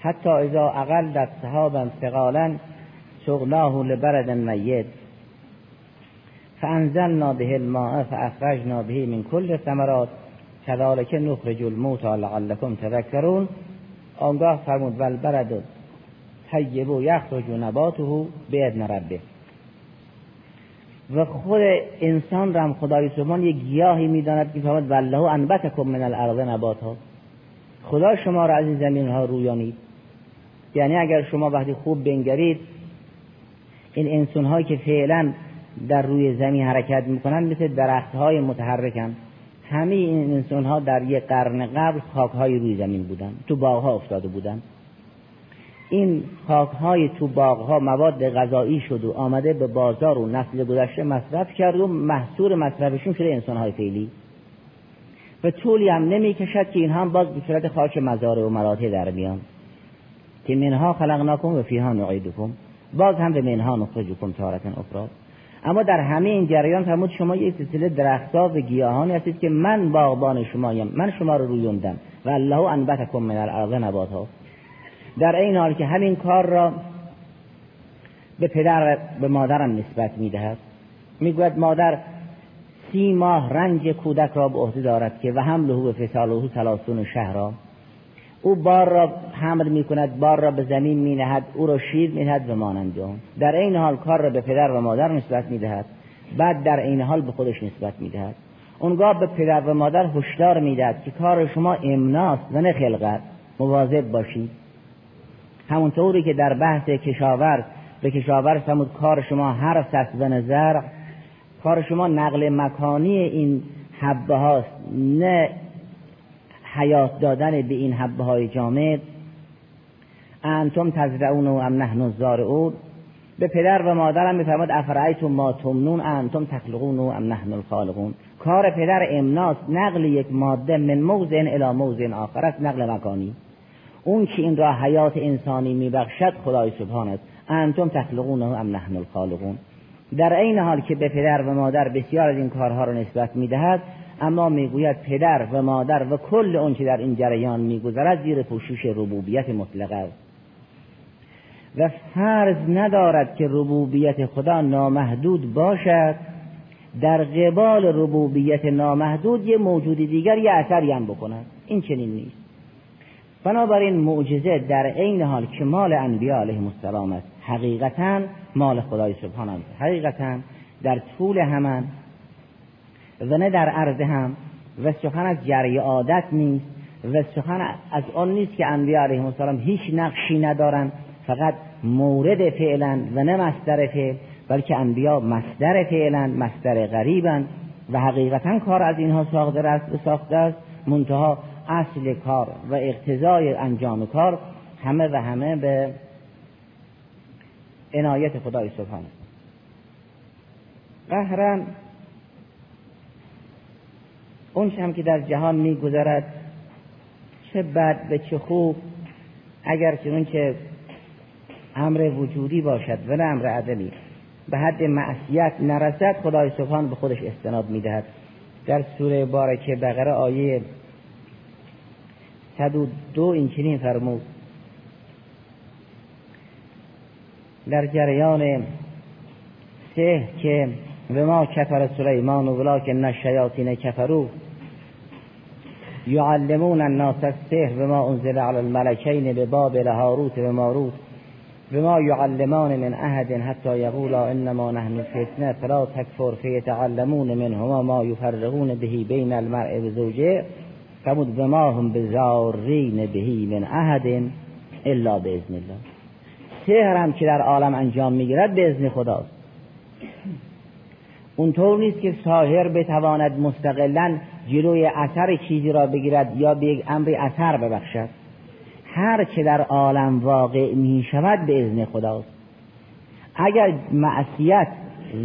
حتی اذا اقلت سحابا ثقالا سقناه لبرد میت. فانزلنا به الماء فاخرجنا به من كل الثمرات. کذالک نخرج الموت لعلکم تذکرون. آنگاه فرمود والبرد طیب و یخرج نباته باذن ربه. و خود انسان را هم خدای سبحان یک گیاهی می‌داند که فرمود والله انبتکم من الارض نباتها خدا شما را از این زمین ها رویانید. یعنی اگر شما وقتی خوب بنگرید این انسان هایی که فعلا در روی زمین حرکت می‌کنن مثل درخت های متحرکن همه این انسان ها در یک قرن قبل خاک های روی زمین بودن تو باغ ها افتاده بودن. این خاک های تو باغ ها مواد غذایی شد و آمده به بازار و نسل گذشته مصرف کرد و محصول مصرفشون شده انسان های فعلی. و طولی هم نمی کشد که این هم باز به صورت خاک مزاره و مراتع در بیان. که منها خلقناکم و فیها نعیدکم. باز هم به منها نخرجکم تارتا اخرى اما در همه این جریان فرمود شما یک سلسله درختها و گیاهانی هستید که من باغبان شمایم من شما رو رویوندم و الله انبتکم من الارض نباتها در این حال که همین کار را به پدر به مادرم نسبت می‌دهد می‌گوید مادر سی ماه رنج کودک را به عهده دارد که و حمله به فساله ثلاثون شهرا. او بار را حمل می کند بار را به زمین می نهد او را شیر می نهد و مانند در این حال کار را به پدر و مادر نسبت می دهد بعد در این حال به خودش نسبت می دهد اونگاه به پدر و مادر هشدار می دهد که کار شما امناست و نه خلقت. مواظب باشید. همونطوری که در بحث کشاورز به کشاورز فرمود کار شما هر است و نظر کار شما نقل مکانی این حبه هاست نه حیات دادن به این حبه های جامد انتم تزرعون و ام نحن الزارعون. به پدر و مادرم میفرماد افرایتم ما تمنون انتم تخلقون و ام نحن الخالقون. کار پدر امناس نقل یک ماده من موضع الی موضع آخر است نقل مکانی. اون که این را حیات انسانی میبخشد خدای سبحان است. انتم تخلقون و ام نحن الخالقون. در عین حال که به پدر و مادر بسیار از این کارها را نسبت می‌دهد اما می‌گوید پدر و مادر و کل که در این جریان میگذرد زیر پوشش ربوبیت مطلقه است. و فرض ندارد که ربوبیت خدا نامحدود باشد. در قبال ربوبیت نامحدود یه موجود دیگر یه اثری هم بکند این چنین نیست. بنابراین معجزه در عین حال که مال انبیاء علیهم السلام است. حقیقتا مال خدای سبحانه است. حقیقتا در طول همان و نه در عرض هم. و سخن از جری عادت نیست. و سخن از آن نیست که انبیاء علیهم السلام هیچ نقشی ندارند فقط مورد فعلا و نه مصدر فعل بلکه انبیا مصدر فعلا مصدر غریبند و حقیقتا کار از اینها ساخته است ساخته است. منتها اصل کار و اقتضای انجام کار همه و همه به عنایت خدای سبحانه قهرا اون هم که در جهان میگذرد چه بد به چه خوب اگر چنون که امر وجودی باشد و نه امر عدمی. به حد معصیت نرسد خدای سبحان به خودش استناد می‌دهد. در سوره بارکه بقره آیه دو این چنین فرمود. در جریان سه که و ما کفر سلیمان و ولکن الشیاطین کفرو یعلمون الناس السحر و ما انزل علی الملکین به بابل هاروت و ماروت یعلمان من احد حتی یقولا انما نحن فتنه فلا تکفر فیتعلمون منهما ما یفرقون بهی بین المرء و زوجه فرمود و ما هم بزارین بهی من احد الا باذن الله. سحر هم که در عالم انجام می‌گیرد به اذن خداست. اونطور نیست که ساهر بتواند مستقلا جلوی اثر چیزی را بگیرد یا به یک امری اثر ببخشد. هر چه در عالم واقع می شود به اذن خداست. اگر معصیت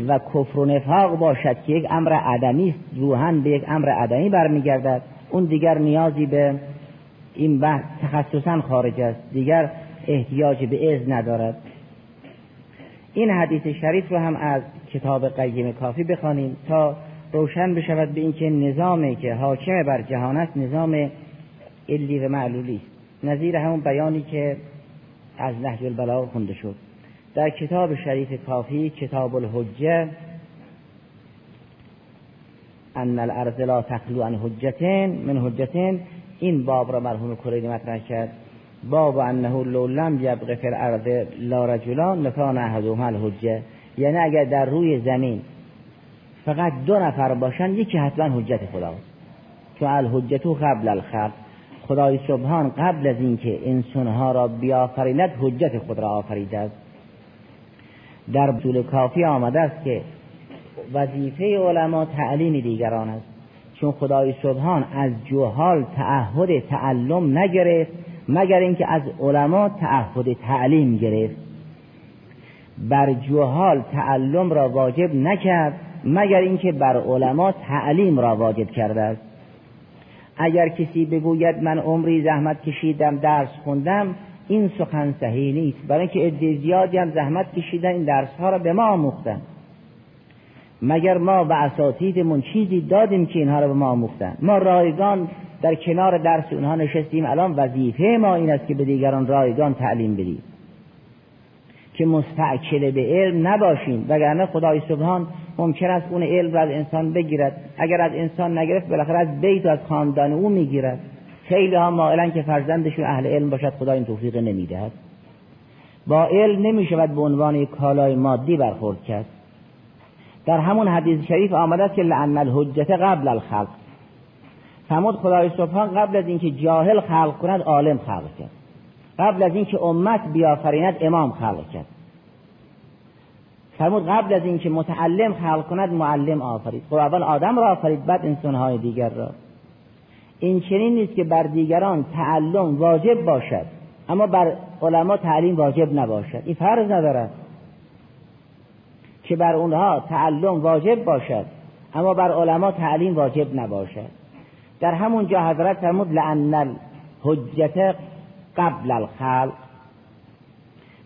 و کفر و نفاق باشد که یک امر عدمی است روحا به یک امر عدمی برمیگردد. اون دیگر نیازی به این بحث تخصصا خارج است. دیگر احتیاج به اذن ندارد. این حدیث شریف رو هم از کتاب قیم کافی بخوانیم تا روشن بشود به اینکه نظامی که حاکم بر جهان است نظام علی و معلولی است. نظیر همون بیانی که از نهج البلاغه خونده شد. در کتاب شریف کافی کتاب الحجه ان الارض لا تخلو عن حجتین من حجتین این باب را مرحوم کریدی مطرح کرد. باب انه لو لم یبقى فی الارض لا رجلان لکان احدهما الحجه. یعنی اگر در روی زمین فقط دو نفر باشن یکی حتما حجت خداست. چون الحجتو قبل الخلق. خدای سبحان قبل از اینکه انسانها را بیافریند حجت خود را آفریده است. در طول کافی آمده است که وظیفه علما تعلیم دیگران است. چون خدای سبحان از جهال تعهد تعلم نگرفت مگر اینکه از علما تعهد تعلیم گرفت. بر جهال تعلم را واجب نکرد. مگر اینکه بر علما تعلیم را واجب کرده است. اگر کسی بگوید من عمری زحمت کشیدم درس خوندم این سخن صحیح نیست. برای اینکه عده زیادی هم زحمت کشیدن این درس ها را به ما آموختن. مگر ما به اساتیدمون چیزی دادیم که اینها را به ما آموختن؟ ما رایگان در کنار درس اونها نشستیم. الان وظیفه ما این است که به دیگران رایگان تعلیم بدیم. که مستعکل به علم نباشیم. وگرنه خدای سبحان ممکن است اون علم را از انسان بگیرد. اگر از انسان نگرفت بالاخره از بیت و از خاندان او می‌گیرد. خیلی ها مائلن که فرزندشون اهل علم باشد خدا این توفیق نمی‌دهد. با علم نمی‌شود به عنوان کالای مادی برخورد کرد. در همون حدیث شریف آمده است که لعن الحجت قبل الخلق. فرمود خدای سبحان قبل از اینکه جاهل خلق کند عالم خلق کرد. قبل از اینکه امت بیافریند امام خلق کرد. فرمود قبل از اینکه متعلم خلق کند معلم آفرید. خب اول آدم را آفرید بعد انسانهای دیگر را. این چنین نیست که بر دیگران تعلم واجب باشد اما بر علما تعلیم واجب نباشد. این فرض ندارد که بر اونها تعلم واجب باشد اما بر علما تعلیم واجب نباشد. در همون جا حضرت فرمود لعن الحجت قبل الخلق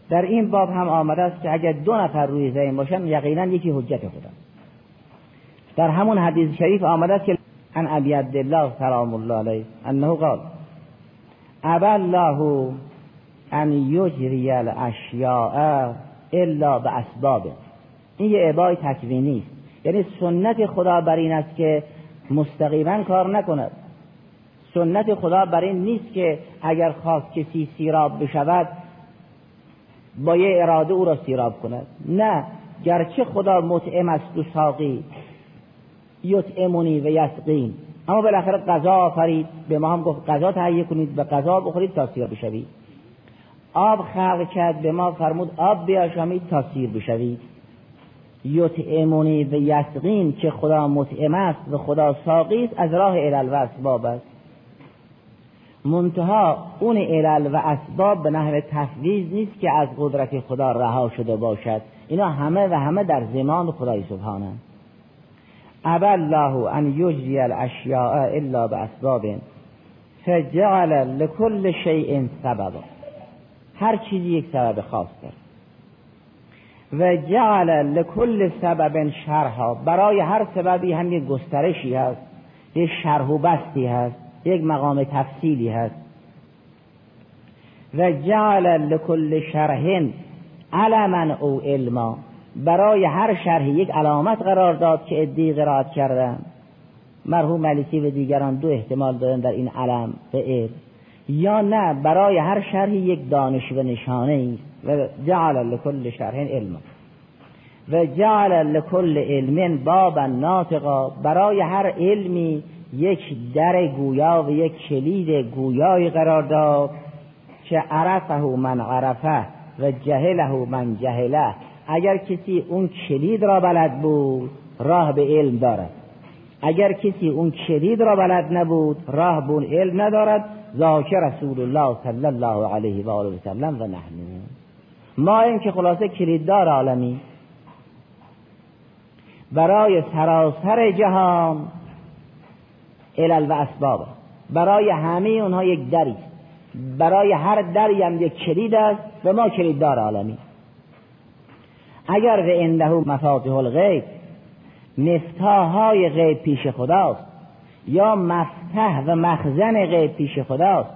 در این باب هم آمده است که اگر دو نفر روی زمین باشن یقینا یکی حجت خدا. در همون حدیث شریف آمده است که عن ابی عبدالله سلام الله علیه انه قال ابا الله ان یجری الاشیاء الا به اسباب این یه عبای تکوینی است. یعنی سنت خدا بر این است که مستقیما کار نکند. سنت خدا بر این نیست که اگر خواست کسی سیراب بشود با یه اراده او را سیراب کند. نه گرچه خدا مطعم است و ساقی یطعمونی و یسقین. اما بالاخره غذا آفرید به ما هم گفت غذا تهیه کنید و غذا بخورید تا سیر بشوید. آب خلق کرد به ما فرمود آب بیاشامید تا سیر بشوید. یطعمونی و یسقین که خدا مطعم است و خدا ساقی است از راه علل و اسباب است. منتها اون علل و اسباب به نحو تفویض نیست که از قدرت خدا رها شده باشد. اینا همه و همه در زمان خدای سبحانه. ابا الله ان یجری الاشیاء الا اسباب فجعل لكل شیء سبب. هر چیزی یک سبب خاص داره. و جعل لكل سبب شرحا برای هر سببی هم یک گسترشی هست یک شرح و بستی هست. یک مقام تفصیلی هست. و جعل لكل شرح علما او علما. برای هر شرح یک علامت قرار داد که ادی قرائت کردن. مرحوم ملیکی و دیگران دو احتمال دادن در این علم به علم یا نه برای هر شرحی یک دانش و نشانه است و جعل لكل شرح علما. و جعل لكل علم بابا ناطقا. برای هر علمی یک در گویا و یک کلید گویایی قرار داد که عرفه من عرفه و جهله من جهله. اگر کسی اون کلید را بلد بود راه به علم دارد. اگر کسی اون کلید را بلد نبود راه به علم ندارد. ذاکر رسول الله صلی الله علیه و آله و سلم و نحن. ما این که خلاصه کلیددار عالمی. برای سراسر جهان علل و اسباب برای همه اونها یک دری. برای هر دری هم یک کلید است و ما کلیددار عالمی اگر به عنده مفاتیح الغیب مفتاحهای غیب پیش خداست یا مفتح و مخزن غیب پیش خداست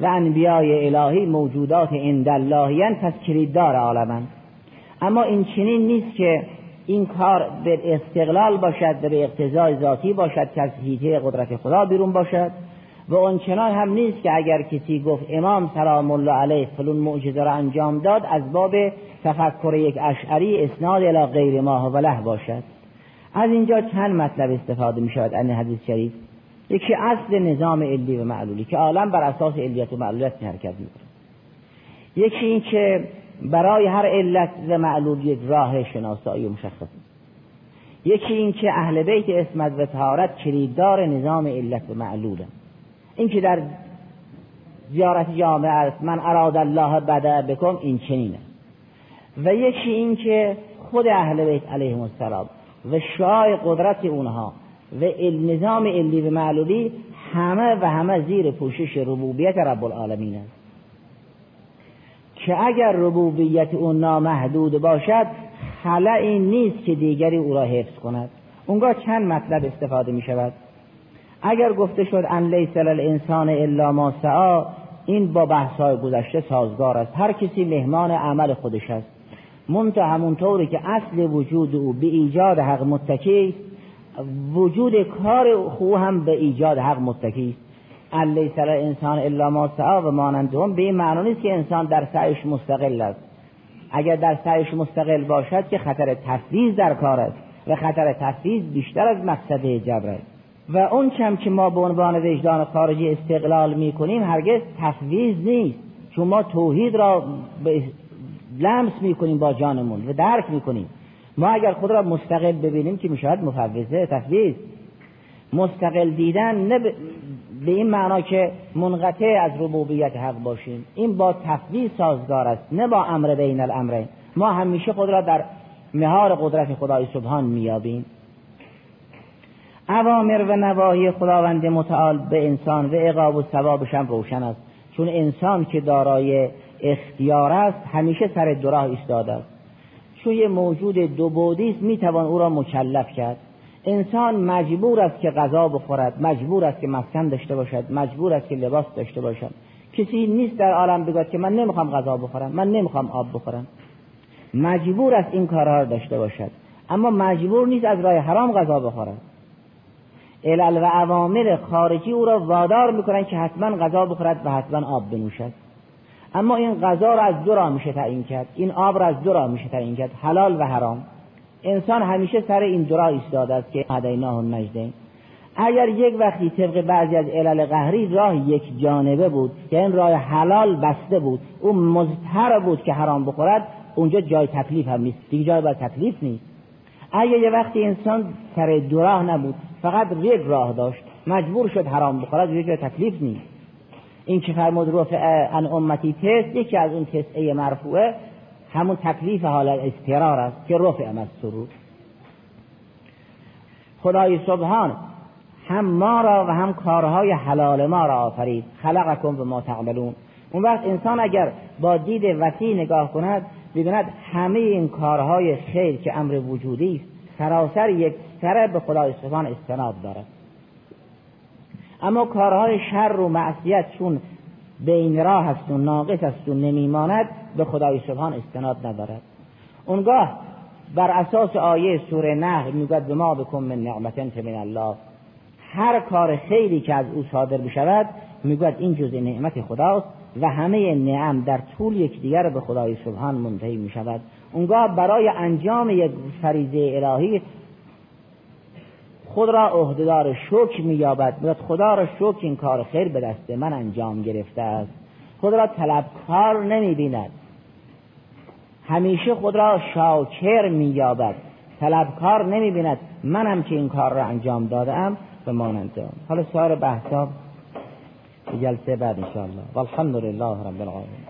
و انبیای الهی موجودات عند اللهیان پس کلیددار عالمند. اما این چنین نیست که این کار به استقلال باشد و به اقتضای ذاتی باشد که از هیته قدرت خدا بیرون باشد. و اونچنان هم نیست که اگر کسی گفت امام سلام الله علیه فلون معجزه را انجام داد از باب تفکر یک اشعری اسناد الى غیر ماه و له باشد. از اینجا چند مطلب استفاده می شود ان حدیث شریف؟ یکی اصل نظام علی و معلولی که عالم بر اساس علیت و معلولیت حرکت می یکی این که برای هر علت و معلول یک راه شناسایی و مشخص یکی این که اهل بیت اسمت و تهارت کلیددار نظام علت و معلوله. این که در زیارت جامعه است من اراد الله بده بکن این چنینه. و یکی این که خود اهل بیت علیهم السلام و شای قدرت اونها و نظام علی و معلولی همه و همه زیر پوشش ربوبیت رب العالمین است که اگر ربوبیت اون نامحدود باشد خلعی نیست که دیگری او را حفظ کند. اونگاه چند مطلب استفاده می شود. اگر گفته شد ان لیس الانسان الا ما سعا این با بحث‌های گذشته سازگار است. هر کسی مهمان عمل خودش است. منتها همونطوری که اصل وجود او به ایجاد حق متکی وجود کار خو هم به ایجاد حق متکی ان لیس الانسان الا ما سعا و مانندهم به این معنا نیست که انسان در سعیش مستقل است. اگر در سعیش مستقل باشد که خطر تفویض در کار است و خطر تفویض بیشتر از مقصد جبر است. و اون چم که ما به عنوان وجدان خارجی استقلال می کنیم هرگز تفویض نیست. چون ما توحید را به لمس می کنیم با جانمون و درک می کنیم ما اگر خود را مستقل ببینیم که می‌شود مفوضه تفویض. مستقل دیدن نه به این معنا که منقطع از ربوبیت حق باشیم. این با تفویض سازگار است نه با امر بین الامرین. ما همیشه خود را در مهار قدرت خدای سبحان میابیم اوامر و نواهی خداوند متعال به انسان و عقاب و ثوابش هم روشن است. چون انسان که دارای اختیار است همیشه سر دراه ایستاده است. چون یه موجود دو است می‌توان او را مکلف کرد. انسان مجبور است که غذا بخورد مجبور است که مسکن داشته باشد مجبور است که لباس داشته باشد. کسی نیست در عالم بگوید که من نمی‌خوام غذا بخورم من نمی‌خوام آب بخورم. مجبور است این کارها را داشته باشد. اما مجبور نیست از راه حرام غذا بخورد. علل و عوامل خارجی او را وادار می‌کنن که حتما غذا بخورد و حتما آب بنوشد. اما این غذا را از دو را میشه تعیین کرد. این آب را از دو را میشه تعیین کرد حلال و حرام. انسان همیشه سر این دو را ایستاده است که هدیناه النجدین اگر یک وقتی طبق بعضی از علل قهری راه یک جانبه بود که این راه حلال بسته بود او مزتر بود که حرام بخورد اونجا جای تکلیف هم نیست. دیگه جای بر تکلیف نیست. اگر یه وقتی انسان سر دو راه نبود فقط یک راه داشت مجبور شد حرام بخورد یک تکلیف نیست. این که فرمود رفع ان امتی تست یکی از اون تسعه مرفوعه. همون تکلیف حال استرار است که رفع از سرور. خدای سبحان هم ما را و هم کارهای حلال ما را آفرید. خلقکم به ما تعملون. اون وقت انسان اگر با دید وسیع نگاه کند ببیند همه این کارهای خیر که امر وجودی است سراسر یک سره به خدای سبحان استناد دارد. اما کارهای شر و معصیت چون بین راه هست و ناقص است و نمیماند به خدای سبحان استناد ندارد. اونگاه بر اساس آیه سوره نحل می‌گوید به ما بکن من نعمتن من الله. هر کار خیلی که از او صادر بشود می‌گوید این جزء نعمت خداست و همه نعم در طول یکدیگر به خدای سبحان منتهی می شود اونگاه برای انجام یک فریضه الهی خود را عهدهدار شکر مییابد. می‌گوید خدا را شکر این کار خیر به دست من انجام گرفته است. خود را طلبکار نمی‌بیند. همیشه خود را شاکر مییابد. طلبکار نمی‌بیند. منم که این کار را انجام دادم به مانند حالا سایر بحثا جلسه بعد انشاءالله. والحمد لله رب العالمین.